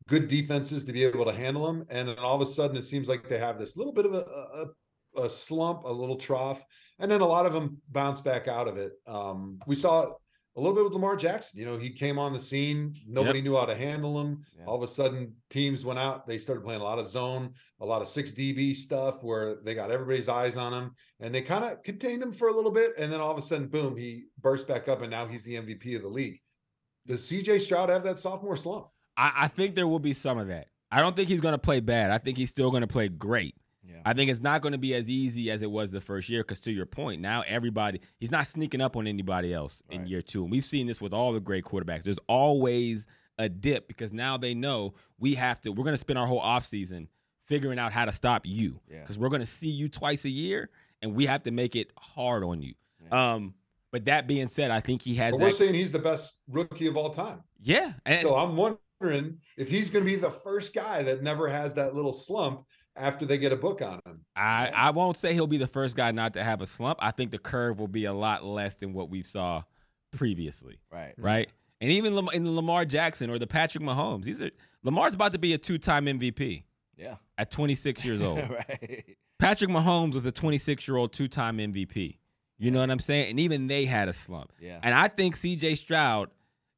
good defenses to be able to handle them. And then all of a sudden, it seems like they have this little bit of a, a, a slump, a little trough, and then a lot of them bounce back out of it. Um, we saw a little bit with Lamar Jackson. You know, he came on the scene, nobody yep. knew how to handle him. Yeah. All of a sudden, teams went out, they started playing a lot of zone, a lot of six DB stuff where they got everybody's eyes on him and they kind of contained him for a little bit. And then all of a sudden, boom, he burst back up and now he's the MVP of the league. Does CJ Stroud have that sophomore slump? I, I think there will be some of that. I don't think he's going to play bad. I think he's still going to play great. Yeah. I think it's not going to be as easy as it was the first year because, to your point, now everybody, he's not sneaking up on anybody else right. in year two. And we've seen this with all the great quarterbacks. There's always a dip because now they know we have to, we're going to spend our whole offseason figuring out how to stop you because yeah. we're going to see you twice a year and we have to make it hard on you. Yeah. Um, but that being said, I think he has. But we're saying he's the best rookie of all time. Yeah. And, so I'm wondering if he's going to be the first guy that never has that little slump after they get a book on him. I, I won't say he'll be the first guy not to have a slump. I think the curve will be a lot less than what we saw previously. Right. Hmm. Right. And even in Lamar Jackson or the Patrick Mahomes, these are Lamar's about to be a two-time MVP. Yeah. At 26 years old. right. Patrick Mahomes was a 26-year-old two-time MVP. You know what I'm saying? And even they had a slump. Yeah. And I think CJ Stroud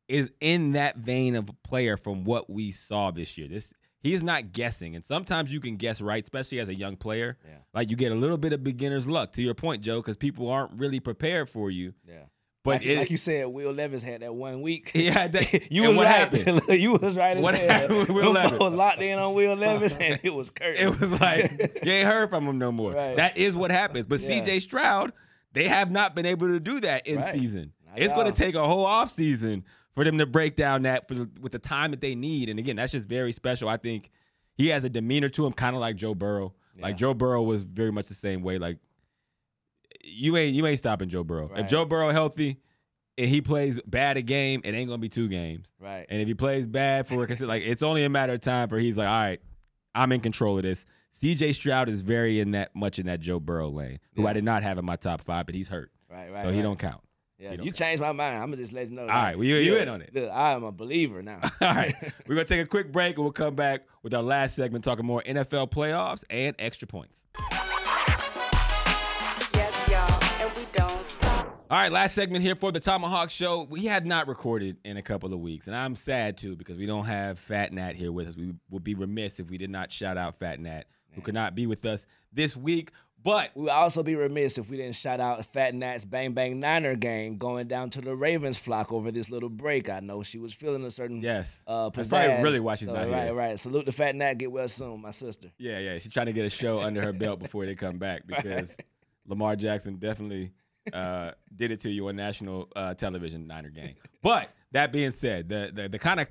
is in that vein of a player from what we saw this year. This he is not guessing. And sometimes you can guess right, especially as a young player. Yeah. Like you get a little bit of beginner's luck, to your point, Joe, because people aren't really prepared for you. Yeah. But like, it, like you said, Will Levis had that one week. Yeah, that, you was what right. happened? you was right. What there. happened with Will Levis? locked in on Will Levis, and it was curtains. It was like you ain't heard from him no more. Right. That is what happens. But Yeah. CJ Stroud, they have not been able to do that in Right. season. Not It's going to take a whole off season for them to break down that for the, with the time that they need. And again, that's just very special. I think he has a demeanor to him, kind of like Joe Burrow. Like Joe Burrow was very much the same way. Like you ain't you ain't stopping Joe Burrow. If Joe Burrow healthy and he plays bad a game, it ain't gonna be two games. Right. And if he plays bad for because like it's only a matter of time for he's like, all right, I'm in control of this. CJ Stroud is very in that much in that Joe Burrow lane, who Yeah. I did not have in my top five, but he's hurt, Right, right. so he right. don't count. Yeah, he don't you changed my mind. I'm gonna just let you know. All right, well, you- you in on it. Look, I am a believer now. All right, we're gonna take a quick break and we'll come back with our last segment talking more NFL playoffs and extra points. Yes, y'all, and we don't stop. All right, last segment here for the ThomaHawk Show. We had not recorded in a couple of weeks, and I'm sad too because we don't have Fat Nat here with us. We would be remiss if we did not shout out Fat Nat, who could not be with us this week. But We would also be remiss if we didn't shout out Fat Nat's Bang Bang Niner gang going down to the Ravens flock over this little break. I know she was feeling a certain yes, uh, that's probably really why she's So, not right, here. Right, right. Salute to Fat Nat. Get well soon, my sister. Yeah, yeah, she's trying to get a show under her belt before they come back because Lamar Jackson definitely uh, did it to you on national uh, television Niner gang. But that being said, the the, the kind of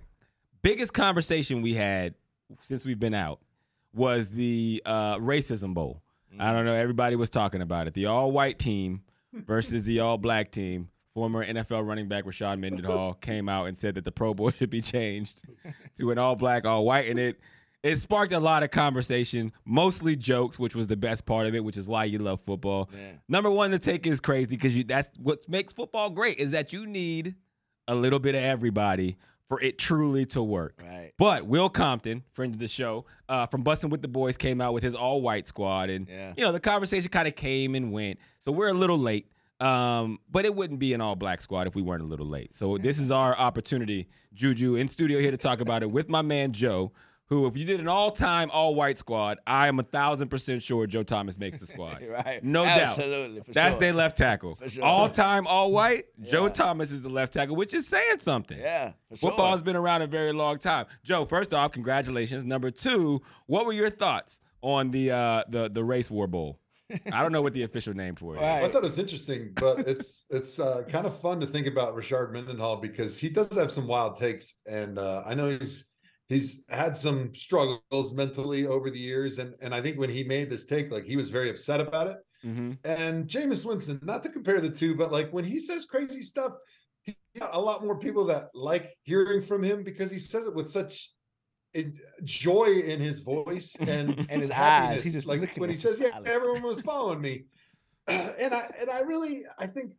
biggest conversation we had since we've been out was the uh, racism bowl. I don't know. Everybody was talking about it. The all-white team versus the all-black team. Former NFL running back Rashard Mendenhall came out and said that the Pro Bowl should be changed to an all-black, all-white, and it it sparked a lot of conversation, mostly jokes, which was the best part of it, which is why you love football. Yeah. Number one, the take is crazy because you that's what makes football great is that you need a little bit of everybody for it truly to work. Right. But Will Compton, friend of the show, uh, from Bussin' with the Boys, came out with his all white squad, and Yeah. you know the conversation kind of came and went. So we're a little late, um, but it wouldn't be an all black squad if we weren't a little late. So this is our opportunity, Juju, in studio here to talk about it with my man Joe. Who, if you did an all-time all-white squad, I am a thousand percent sure Joe Thomas makes the squad. Right. No doubt. Absolutely, for That's sure. their left tackle. For sure. All-time all-white. Joe Thomas is the left tackle, which is saying something. Yeah, for sure. Football has been around a very long time. Joe, first off, congratulations. Number two, what were your thoughts on the uh, the the race war bowl? I don't know what the official name for it is. Right. I thought it was interesting, but it's it's uh, kind of fun to think about Richard Mendenhall because he does have some wild takes, and uh, I know he's he's had some struggles mentally over the years, and and I think when he made this take, like he was very upset about it. Mm-hmm. And Jameis Winston, not to compare the two, but like when he says crazy stuff, he got a lot more people that like hearing from him because he says it with such joy in his voice and And his eyes. happiness. He's just like when he says, "Yeah, everyone was following me," and I and I really I think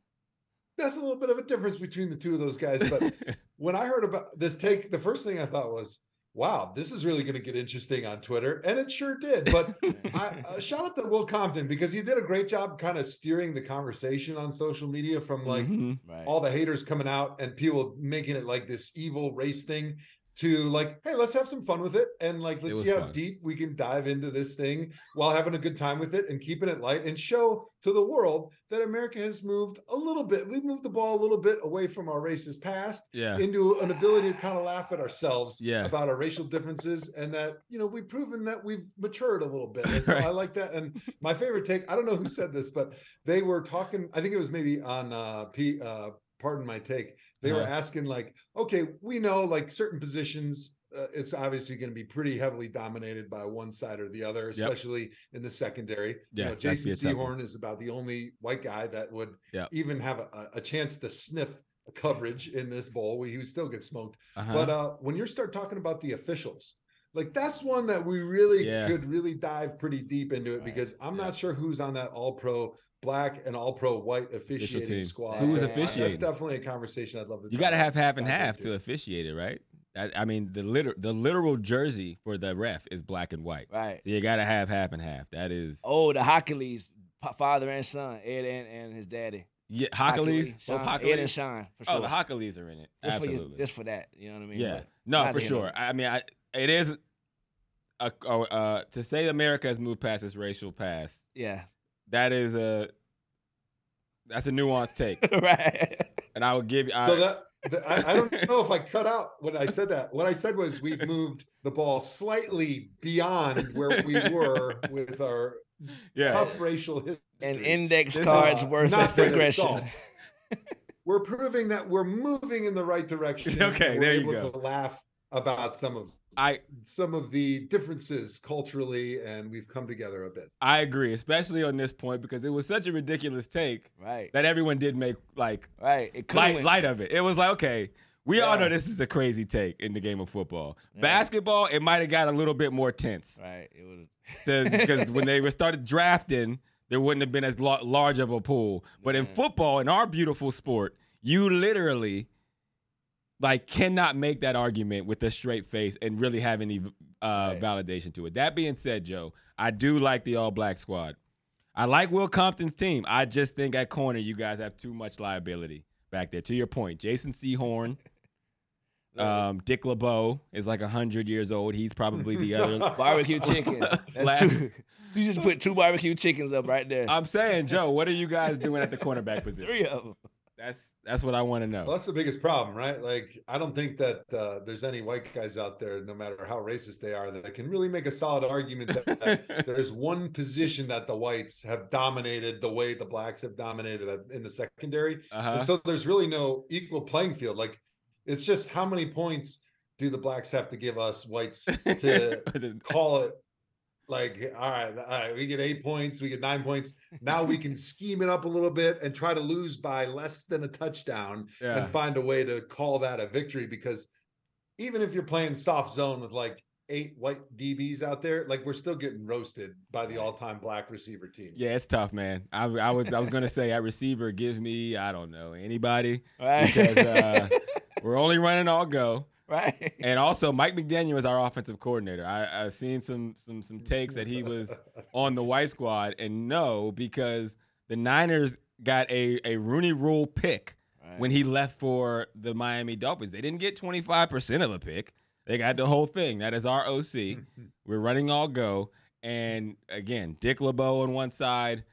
that's a little bit of a difference between the two of those guys. But when I heard about this take, the first thing I thought was, wow, this is really going to get interesting on Twitter. And it sure did. But I, uh, shout out to Will Compton because he did a great job kind of steering the conversation on social media from like Mhm. Right. all the haters coming out and people making it like this evil race thing to like, hey, let's have some fun with it. And like, let's see how fun. deep we can dive into this thing while having a good time with it and keeping it light and show to the world that America has moved a little bit. We've moved the ball a little bit away from our racist past Yeah. into an ability to kind of laugh at ourselves Yeah. about our racial differences and that you know we've proven that we've matured a little bit and so Right. i like that and my favorite take i don't know who said this but they were talking i think it was maybe on uh p uh pardon my take they were Uh-huh. asking like okay we know like certain positions uh, it's obviously going to be pretty heavily dominated by one side or the other especially in the secondary you know jason the tough one. Sehorn is about the only white guy that would Yep. even have a, a chance to sniff coverage in this bowl he would still get smoked Uh-huh. but uh, when you start talking about the officials, like that's one that we really Yeah. could really dive pretty deep into it Right. because I'm Yeah. not sure who's on that all pro black and all pro white officiating squad. Who's But officiating? That's definitely a conversation I'd love to You got to have half and half to officiate it, right? I, I mean, the liter- the literal jersey for the ref is black and white. Right. So you got to have half and half. That is Oh, the Hochuli's father and son, Ed and, and his daddy. yeah, Hochuli's, both Shawn, Hochuli's. Ed and Shawn, for sure. Oh, the Hochulis are in it. just Absolutely. For you, just for that, you know what I mean? yeah. But No, for the end of sure. it. I mean, I, it is a, a uh, to say America has moved past its racial past. Yeah. That is a that's a nuanced take, right. and I will give you. I, So that, that- I, I don't know if I cut out when I said that. What I said was we've moved the ball slightly beyond where we were with our yeah, tough racial history. An index This card's uh, worth of that progression. we're proving that we're moving in the right direction. Okay, and there we're you able go. to laugh about some of I some of the differences culturally, and we've come together a bit. I agree, especially on this point because it was such a ridiculous take Right. that everyone did make like Right. It light light of it. It was like okay. We all know this is a crazy take in the game of football. Yeah. Basketball, it might have got a little bit more tense. Right. It would. because when they were started drafting, there wouldn't have been as large of a pool. But in football, in our beautiful sport, you literally like cannot make that argument with a straight face and really have any uh, Right. validation to it. That being said, Joe, I do like the all black squad. I like Will Compton's team. I just think at corner you guys have too much liability back there. To your point, Jason Sehorn. Um, Dick LeBeau is like hundred years old. He's probably the other Barbecue chicken. That's two. So you just put two barbecue chickens up right there. I'm saying, Joe, what are you guys doing at the cornerback position? Three of them. That's that's what I want to know. Well, that's the biggest problem, right? Like, I don't think that uh, there's any white guys out there, no matter how racist they are, that can really make a solid argument that, that there's one position that the whites have dominated the way the blacks have dominated in the secondary. Uh-huh. And so there's really no equal playing field. Like, it's just how many points do the blacks have to give us whites to call it like all right all right we get eight points we get nine points now we can scheme it up a little bit and try to lose by less than a touchdown Yeah. and find a way to call that a victory because even if you're playing soft zone with like eight white dbs out there like we're still getting roasted by the all-time black receiver team yeah, it's tough, man. I, I was I was gonna say at receiver gives me I don't know anybody Right. because uh, we're only running all go. right. And also, Mike McDaniel is our offensive coordinator. I, I've seen some some some takes that he was on the white squad, and no, because the Niners got a a Rooney Rule pick Right. when he left for the Miami Dolphins. They didn't get twenty five percent of the pick; they got the whole thing. That is our OC. We're running all go, and again, Dick LeBeau on one side,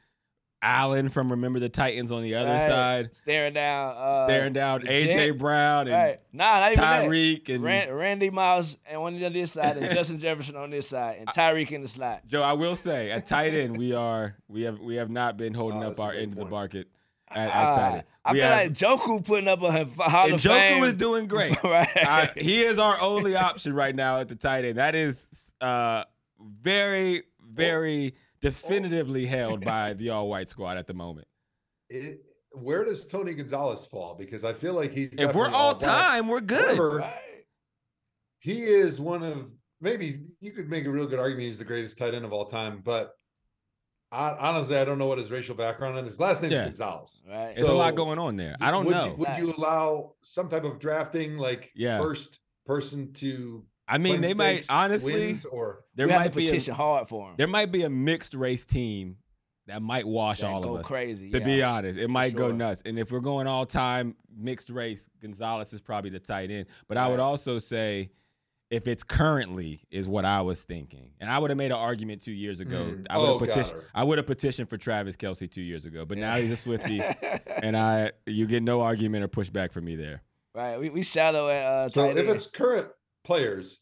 Allen from Remember the Titans on the other Right. side, Staring down. Uh, staring down AJ Jet. Brown and Right. Nah, not even. Tyreek and Ran- Randy Moss and one on this side, and Justin Jefferson on this side, and Tyreek in the slot. Joe, I will say at tight end we are we have we have not been holding Oh, up our end of the market at, at tight end. I We feel have- like Njoku putting up a Hall and of Njoku Fame. is doing great. right. I- he is our only option right now at the tight end. That is uh, very very definitively oh. held by the all white squad at the moment. It- where does tony gonzalez fall because i feel like he's If we're definitely all time, we're good. However, Right. he is one of maybe you could make a real good argument he's the greatest tight end of all time, but I, honestly, I don't know what his racial background is. His last name is Yeah. Gonzalez. Right. There's a lot going on there. I don't would know. Would you allow some type of drafting, like Yeah. first person to I mean, they might honestly. or there might to be petition a, hard for him. there might be a mixed race team that might wash That all go of us. crazy, To be honest, it might go nuts. And if we're going all time mixed race, Gonzalez is probably the tight end. But I would also say. If it's currently is what I was thinking, and I would have made an argument two years ago. Mm. I would have Oh, got petitioned. her. I would have petitioned for Travis Kelce two years ago, but now he's a Swifty, and I you get no argument or pushback from me there. Right. We, we shadow at uh, So if end. it's current players,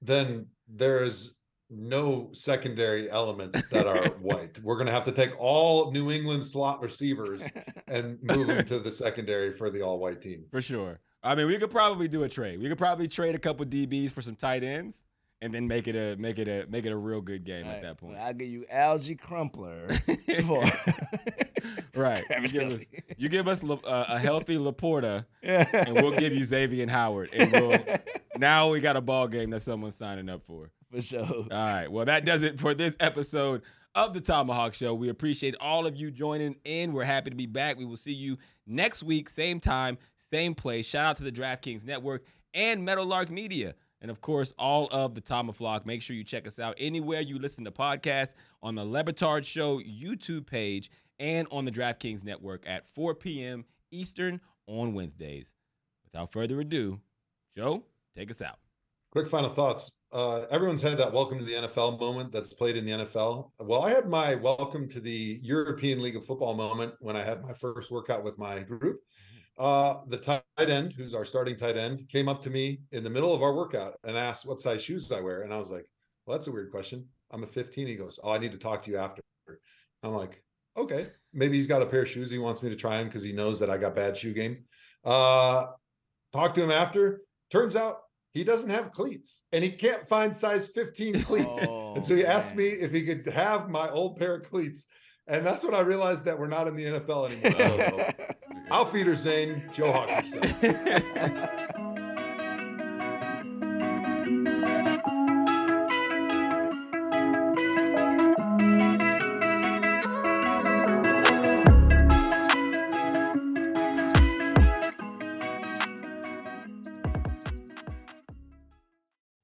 then there is no secondary elements that are white. We're going to have to take all New England slot receivers and move them to the secondary for the all white team. For sure. I mean, we could probably do a trade. We could probably trade a couple DBs for some tight ends, and then make it a make it a make it a real good game at that point. I'll give you Alge Crumpler for right. You give, us, you give us uh, a healthy LaPorta, and we'll give you Xavien Howard, and we'll now we got a ball game that someone's signing up for. for sure. All right. Well, that does it for this episode of the ThomaHawk Show. We appreciate all of you joining in. We're happy to be back. We will see you next week, same time, same place. Shout out to the DraftKings Network and Meadowlark Media. And of course, all of the Tomahawk. Make sure you check us out anywhere you listen to podcasts on the Le Batard Show YouTube page and on the DraftKings Network at 4 p.m. Eastern on Wednesdays. Without further ado, Joe, take us out. Quick final thoughts. Uh, everyone's had that welcome to the NFL moment that's played in the NFL. Well, I had my welcome to the European League of Football moment when I had my first workout with my group. Uh, the tight end, who's our starting tight end, came up to me in the middle of our workout and asked what size shoes I wear. And I was like, well, that's a weird question. I'm a 15. He goes, oh, I need to talk to you after. I'm like, okay, maybe he's got a pair of shoes he wants me to try on because he knows that I got bad shoe game. Uh, talk to him after. Turns out he doesn't have cleats and he can't find size 15 cleats. Oh, and so he asked man. me if he could have my old pair of cleats. And that's when I realized that we're not in the NFL anymore. Outfielder Zane, Joe Hawkinson.